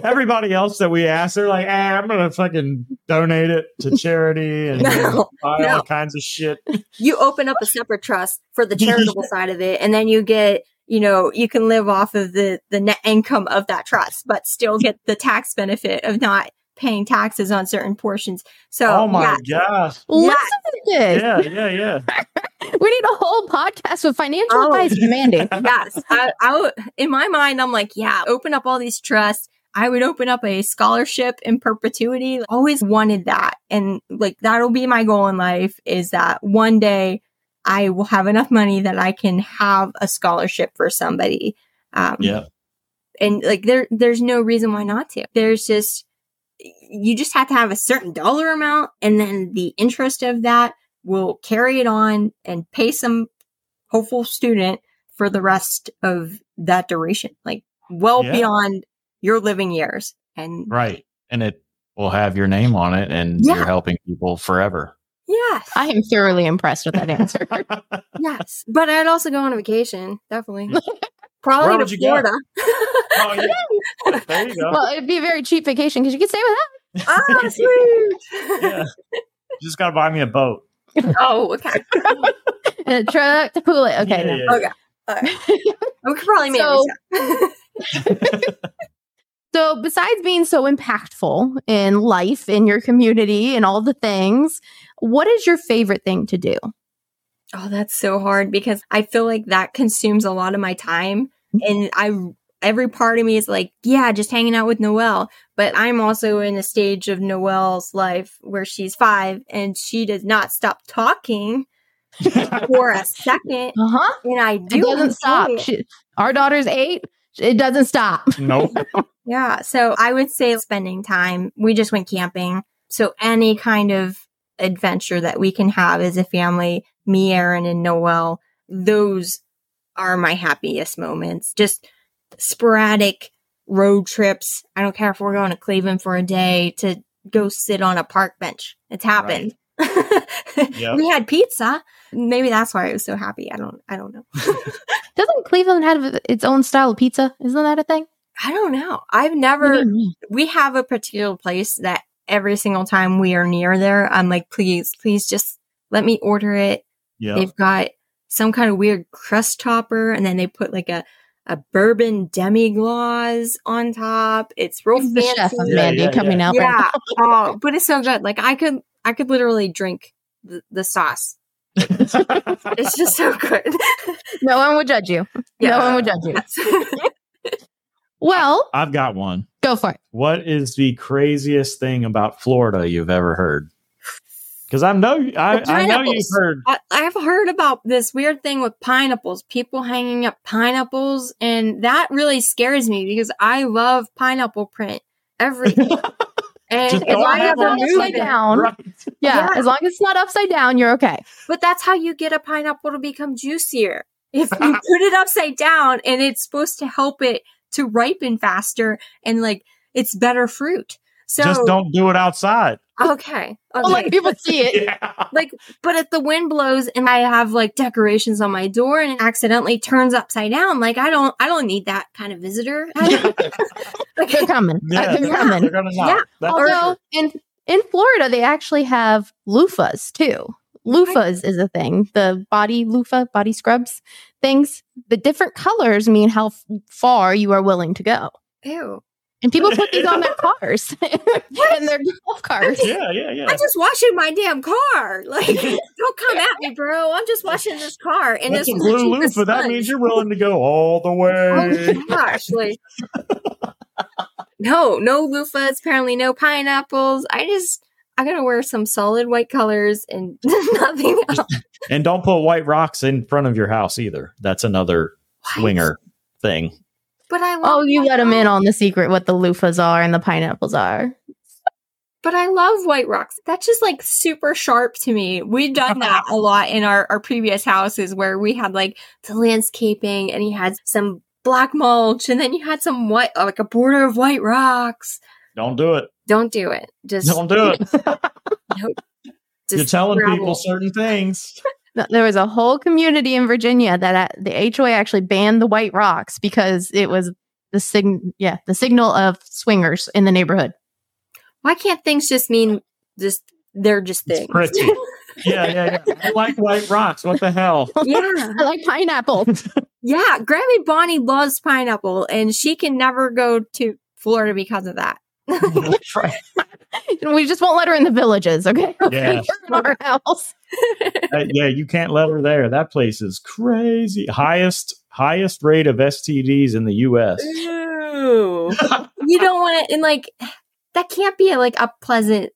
Everybody else that we ask, they're like, ah, I'm gonna fucking donate it to charity and No, buy no. all kinds of shit. You open up a separate trust for the charitable side of it, and then you get, you know, you can live off of the the net income of that trust, but still get the tax benefit of not paying taxes on certain portions. So, oh my yeah, gosh. Listen to this. Yeah, yeah, yeah. [LAUGHS] We need a whole podcast with financial Oh. advice from Mandy. [LAUGHS] yes. I, I w- in my mind, I'm like, yeah, open up all these trusts. I would open up a scholarship in perpetuity. Always wanted that. And like, that'll be my goal in life is that one day I will have enough money that I can have a scholarship for somebody. Um, Yeah. and like there there's no reason why not to there's just you just have to have a certain dollar amount and then the interest of that will carry it on and pay some hopeful student for the rest of that duration like well Yeah. beyond your living years and Right. And it will have your name on it and Yeah. you're helping people forever. Yes I am thoroughly impressed with that [LAUGHS] answer. yes but i'd also go on a vacation definitely [LAUGHS] probably to would you florida oh, yeah. [LAUGHS] There you go. well, it'd be a very cheap vacation because you could stay with us. ah sweet yeah. You just gotta buy me a boat. oh okay and a truck to pull it. Okay. Yeah, no. yeah, Okay. we could probably manage So- that. So, besides being so impactful in life, in your community, and all the things, what is your favorite thing to do? Oh, that's so hard because I feel like that consumes a lot of my time. And I, every part of me is like, yeah, just hanging out with Noelle. But I'm also in a stage of Noelle's life where she's five and she does not stop talking [LAUGHS] for a second. Uh huh. And I do. It doesn't stop. it. She, our daughter's eight. It doesn't stop. [LAUGHS] nope. Yeah. So I would say spending time. We just went camping. So any kind of adventure that we can have as a family, me, Aaron, and Noelle, those are my happiest moments. Just sporadic road trips. I don't care if we're going to Cleveland for a day to go sit on a park bench. It's happened. [LAUGHS] Yep. We had pizza. Maybe that's why I was so happy. I don't I don't know. [LAUGHS] [LAUGHS] Doesn't Cleveland have its own style of pizza? Isn't that a thing? I don't know. I've never we have a particular place that every single time we are near there, I'm like, please, please just let me order it. Yeah. They've got some kind of weird crust topper and then they put like a, a bourbon demi glaze on top. It's real the chef of fancy. Yeah, Mandy yeah, coming yeah. out. right Yeah. oh, but it's so good. Like I could, I could literally drink the, the sauce. [LAUGHS] It's just so good. No one would judge you. No one would judge you. [LAUGHS] Well, I've got one. go for it. What is the craziest thing about Florida you've ever heard? Because I know I, I know you've heard. I, I've heard about this weird thing with pineapples, people hanging up pineapples, and that really scares me because I love pineapple print everything. [LAUGHS] and Just if don't I have ever a move upside it, down. Right. Yeah, Yeah. as long as it's not upside down, you're okay. but that's how you get a pineapple to become juicier. If you [LAUGHS] put it upside down and it's supposed to help it to ripen faster and like it's better fruit. So Just don't do it outside. okay. I'll let Okay. people see it. [LAUGHS] Yeah. like but if the wind blows and i have like decorations on my door and it accidentally turns upside down like i don't i don't need that kind of visitor [LAUGHS] like, They're coming. Yeah, They're coming. They're gonna knock. Yeah. That's Although sure. in in Florida they actually have loofahs too. Loofahs is a thing. The body loofah, body scrubs things. The different colors mean how f- far you are willing to go. ew And people put these on their [LAUGHS] cars [LAUGHS] and their golf cars. Yeah, yeah, yeah. i'm just washing my damn car [LAUGHS] like don't come at me bro i'm just washing this car and That's this a blue cheapest loofah. That means you're willing to go all the oh, way. oh gosh like no no loofahs apparently no pineapples i just I gotta wear some solid white colors and [LAUGHS] nothing [LAUGHS] else. And don't put white rocks in front of your house either. That's another What? swinger thing. But I oh, love Oh, you let them in on the secret what the loofahs are and the pineapples are. But I love white rocks. That's just like super sharp to me. We've done uh-huh. that a lot in our, our previous houses where we had like the landscaping and you had some black mulch and then you had some white, like a border of white rocks. Don't do it. Don't do it. Just, Don't do it. [LAUGHS] just You're telling gravel. people certain things. [LAUGHS] There was a whole community in Virginia that uh, the HOA actually banned the white rocks because it was the sign, yeah, the signal of swingers in the neighborhood. Why can't things just mean just, they're just It's things? pretty. [LAUGHS] Yeah, yeah, yeah. I like white rocks. What the hell? yeah. I like pineapple. Yeah. Grammy Bonnie loves pineapple and she can never go to Florida because of that. [LAUGHS] we just won't let her in the villages, okay? [LAUGHS] Yeah. in our house. Uh, yeah, you can't let her there. That place is crazy. Highest highest rate of STDs in the U.S. Ew. [LAUGHS] you don't want it and like, that can't be a, like a pleasant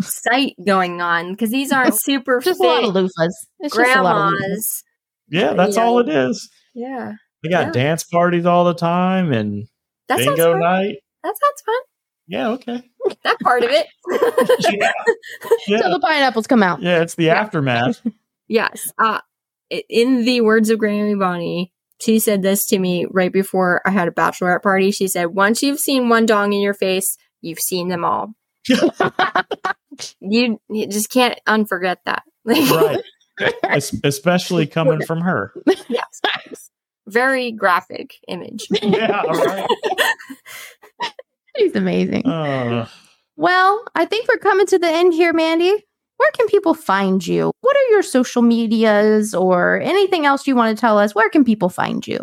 sight going on because these aren't super Just fit a lot of loofahs. It's just a lot of loofahs. Yeah, that's Yeah. all it is. Yeah. They got Yeah. dance parties all the time and That sounds bingo night. That sounds fun. Yeah, okay. That part of it. [LAUGHS] Yeah, Till yeah, the pineapples come out. yeah it's the Yeah. aftermath. [LAUGHS] yes. Uh, in the words of Grammy Bonnie, she said this to me right before I had a bachelorette party. She said, once you've seen one dong in your face, you've seen them all. [LAUGHS] You, you just can't unforget that. right. Es- especially coming from her. yes. Very graphic image. Yeah, all right. She's amazing. Uh, Well, I think we're coming to the end here, Mandy. Where can people find you? What are your social medias or anything else you want to tell us? Where can people find you?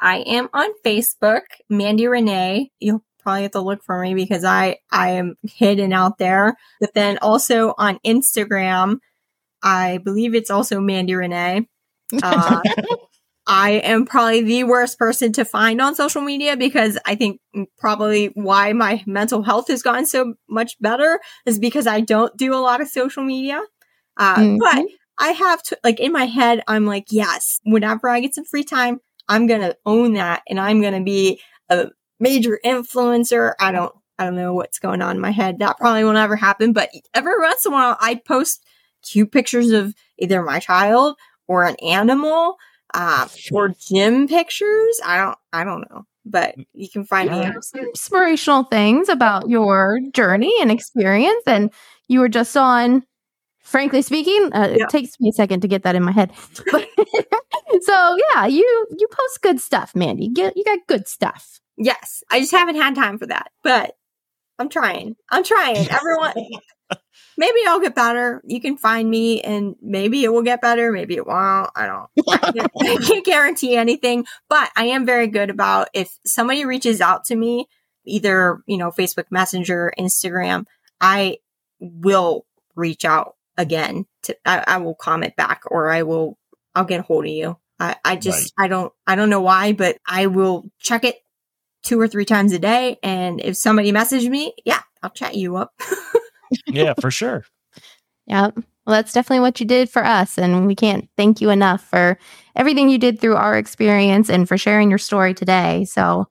I am on Facebook, Mandy Renee. You'll probably have to look for me because I I am hidden out there. But then also on Instagram, I believe it's also Mandy Renee. [LAUGHS] Uh, I am probably the worst person to find on social media because I think probably why my mental health has gotten so much better is because I don't do a lot of social media. Uh, Mhm. But I have to, like, in my head, I'm like, yes, whenever I get some free time, I'm going to own that and I'm going to be a major influencer. I don't, I don't know what's going on in my head. That probably will never happen. But every once in a while, I post cute pictures of either my child or an animal, uh, or gym pictures. I don't, I don't know, but you can find. Yeah. on- Some inspirational things about your journey and experience. And you were just on, frankly speaking, uh, Yeah. it takes me a second to get that in my head. [LAUGHS] But, so yeah, you you post good stuff, Mandy. Get, you got good stuff. Yes, I just haven't had time for that, but I'm trying. I'm trying. Everyone, [LAUGHS] maybe I'll get better. You can find me, and maybe it will get better. Maybe it won't. I don't. I can't, [LAUGHS] I can't guarantee anything, but I am very good about if somebody reaches out to me, either you know Facebook Messenger, Instagram, I will reach out again. To I, I will comment back, or I will. I'll get a hold of you. I, I just I don't I don't know why, but I will check it two or three times a day. And if somebody messaged me, yeah, I'll chat you up. [LAUGHS] yeah, for sure. Yeah. Well, that's definitely what you did for us. And we can't thank you enough for everything you did through our experience and for sharing your story today. So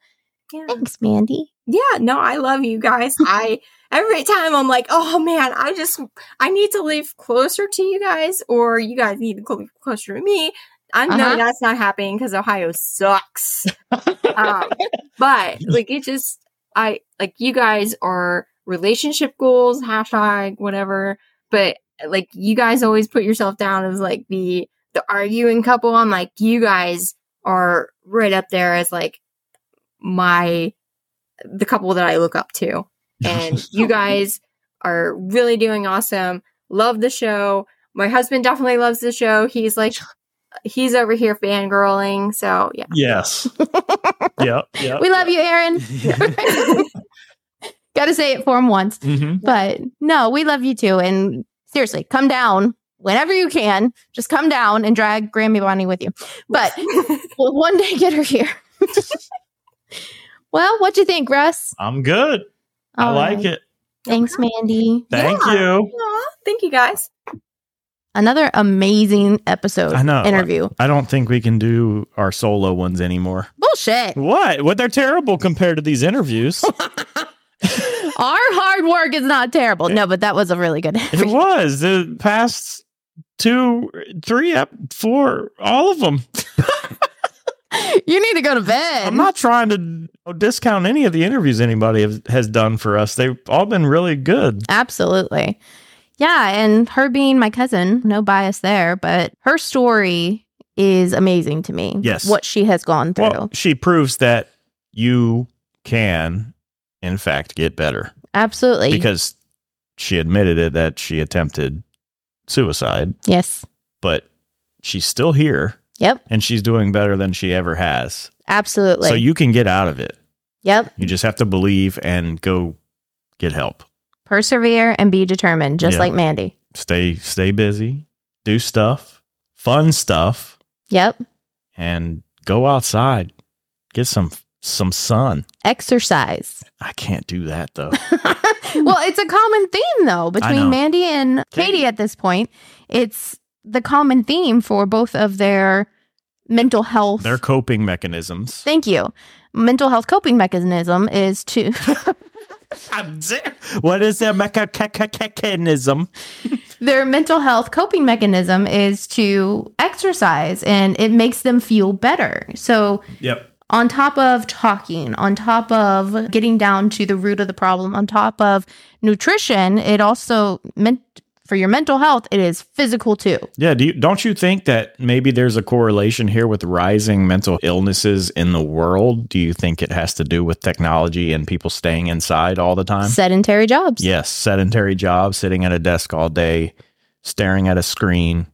yeah. thanks, Mandy. yeah, no, I love you guys. [LAUGHS] I every time I'm like, oh man, I just I need to live closer to you guys, or you guys need to live closer to me. I know Uh-huh. that's not happening because Ohio sucks. [LAUGHS] um, but like it just I like you guys are relationship goals, hashtag whatever. But like you guys always put yourself down as like the the arguing couple. I'm like, you guys are right up there as like my the couple that I look up to. [LAUGHS] And you guys are really doing awesome. Love the show. My husband definitely loves the show. He's like he's over here fangirling. So yeah. Yes. [LAUGHS] yep. Yep. We love you, Aaron. [LAUGHS] Got to say it for him once. hmm But no, we love you too. And seriously, come down whenever you can. Just come down and drag Grammy Bonnie with you. But [LAUGHS] we'll one day get her here. well, what do you think, Russ? I'm good. I All like right. it. Thanks, Mandy. Thank Yeah. you. Aw, thank you guys. Another amazing episode I know. interview. I don't think we can do our solo ones anymore. Bullshit. What? What? They're terrible compared to these interviews. [LAUGHS] Our hard work is not terrible. No, but that was a really good it was the past two, three, ep- four, all of them. [LAUGHS] you need to go to bed. I'm not trying to discount any of the interviews anybody has done for us. They've all been really good. Absolutely. Yeah. And her being my cousin, no bias there, but her story is amazing to me. Yes. What she has gone through. Well, she proves that you can, in fact, get better Absolutely. because she admitted it that she attempted suicide, yes. but she's still here Yep. and she's doing better than she ever has. Absolutely. so you can get out of it. yep. You just have to believe and go get help. Persevere and be determined, just Yeah. like Mandy. Stay stay busy, do stuff, fun stuff, Yep. and go outside. Get some some sun. Exercise. I can't do that though. [LAUGHS] well, it's a common theme though between Mandy and Katie. Katie at this point. It's the common theme for both of their mental health. Their coping mechanisms. Thank you. Mental health coping mechanism is to [LAUGHS] [LAUGHS] [LAUGHS] what is their mechanism? [LAUGHS] their mental health coping mechanism is to exercise and it makes them feel better. So Yep. on top of talking, on top of getting down to the root of the problem, on top of nutrition, it also meant for your mental health, it is physical too. Yeah, do you, don't you think that maybe there's a correlation here with rising mental illnesses in the world? Do you think it has to do with technology and people staying inside all the time? Sedentary jobs. Yes, sedentary jobs, sitting at a desk all day, staring at a screen,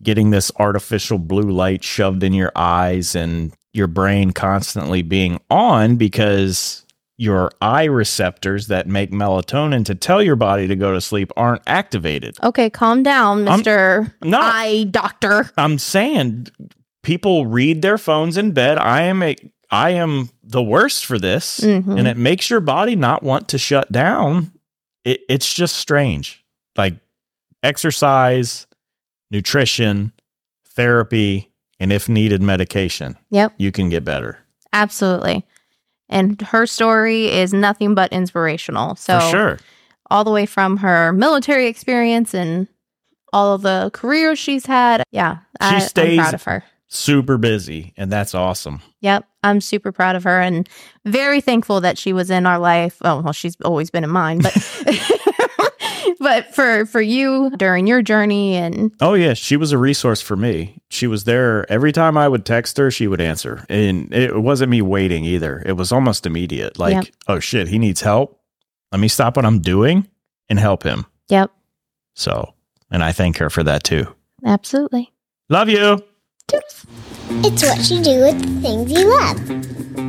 getting this artificial blue light shoved in your eyes and your brain constantly being on because your eye receptors that make melatonin to tell your body to go to sleep aren't activated. Okay, calm down, I'm- Mr. No. Eye Doctor. I'm saying people read their phones in bed. I am a I am the worst for this. Mhm. And it makes your body not want to shut down. It, it's just strange. Like exercise, nutrition, therapy, and if needed, medication. Yep, You can get better. absolutely. And her story is nothing but inspirational. So for sure. all the way from her military experience and all of the careers she's had. Yeah, I, I'm proud of her. Super busy. And that's awesome. Yep, I'm super proud of her and very thankful that she was in our life. Oh, well, she's always been in mine, but [LAUGHS] [LAUGHS] but for for you during your journey and Oh yeah, she was a resource for me. She was there every time I would text her, she would answer. And it wasn't me waiting either. It was almost immediate. Like, Yep. oh shit, he needs help. Let me stop what I'm doing and help him. yep, So, and I thank her for that too. absolutely. Love you. It's what you do with the things you love.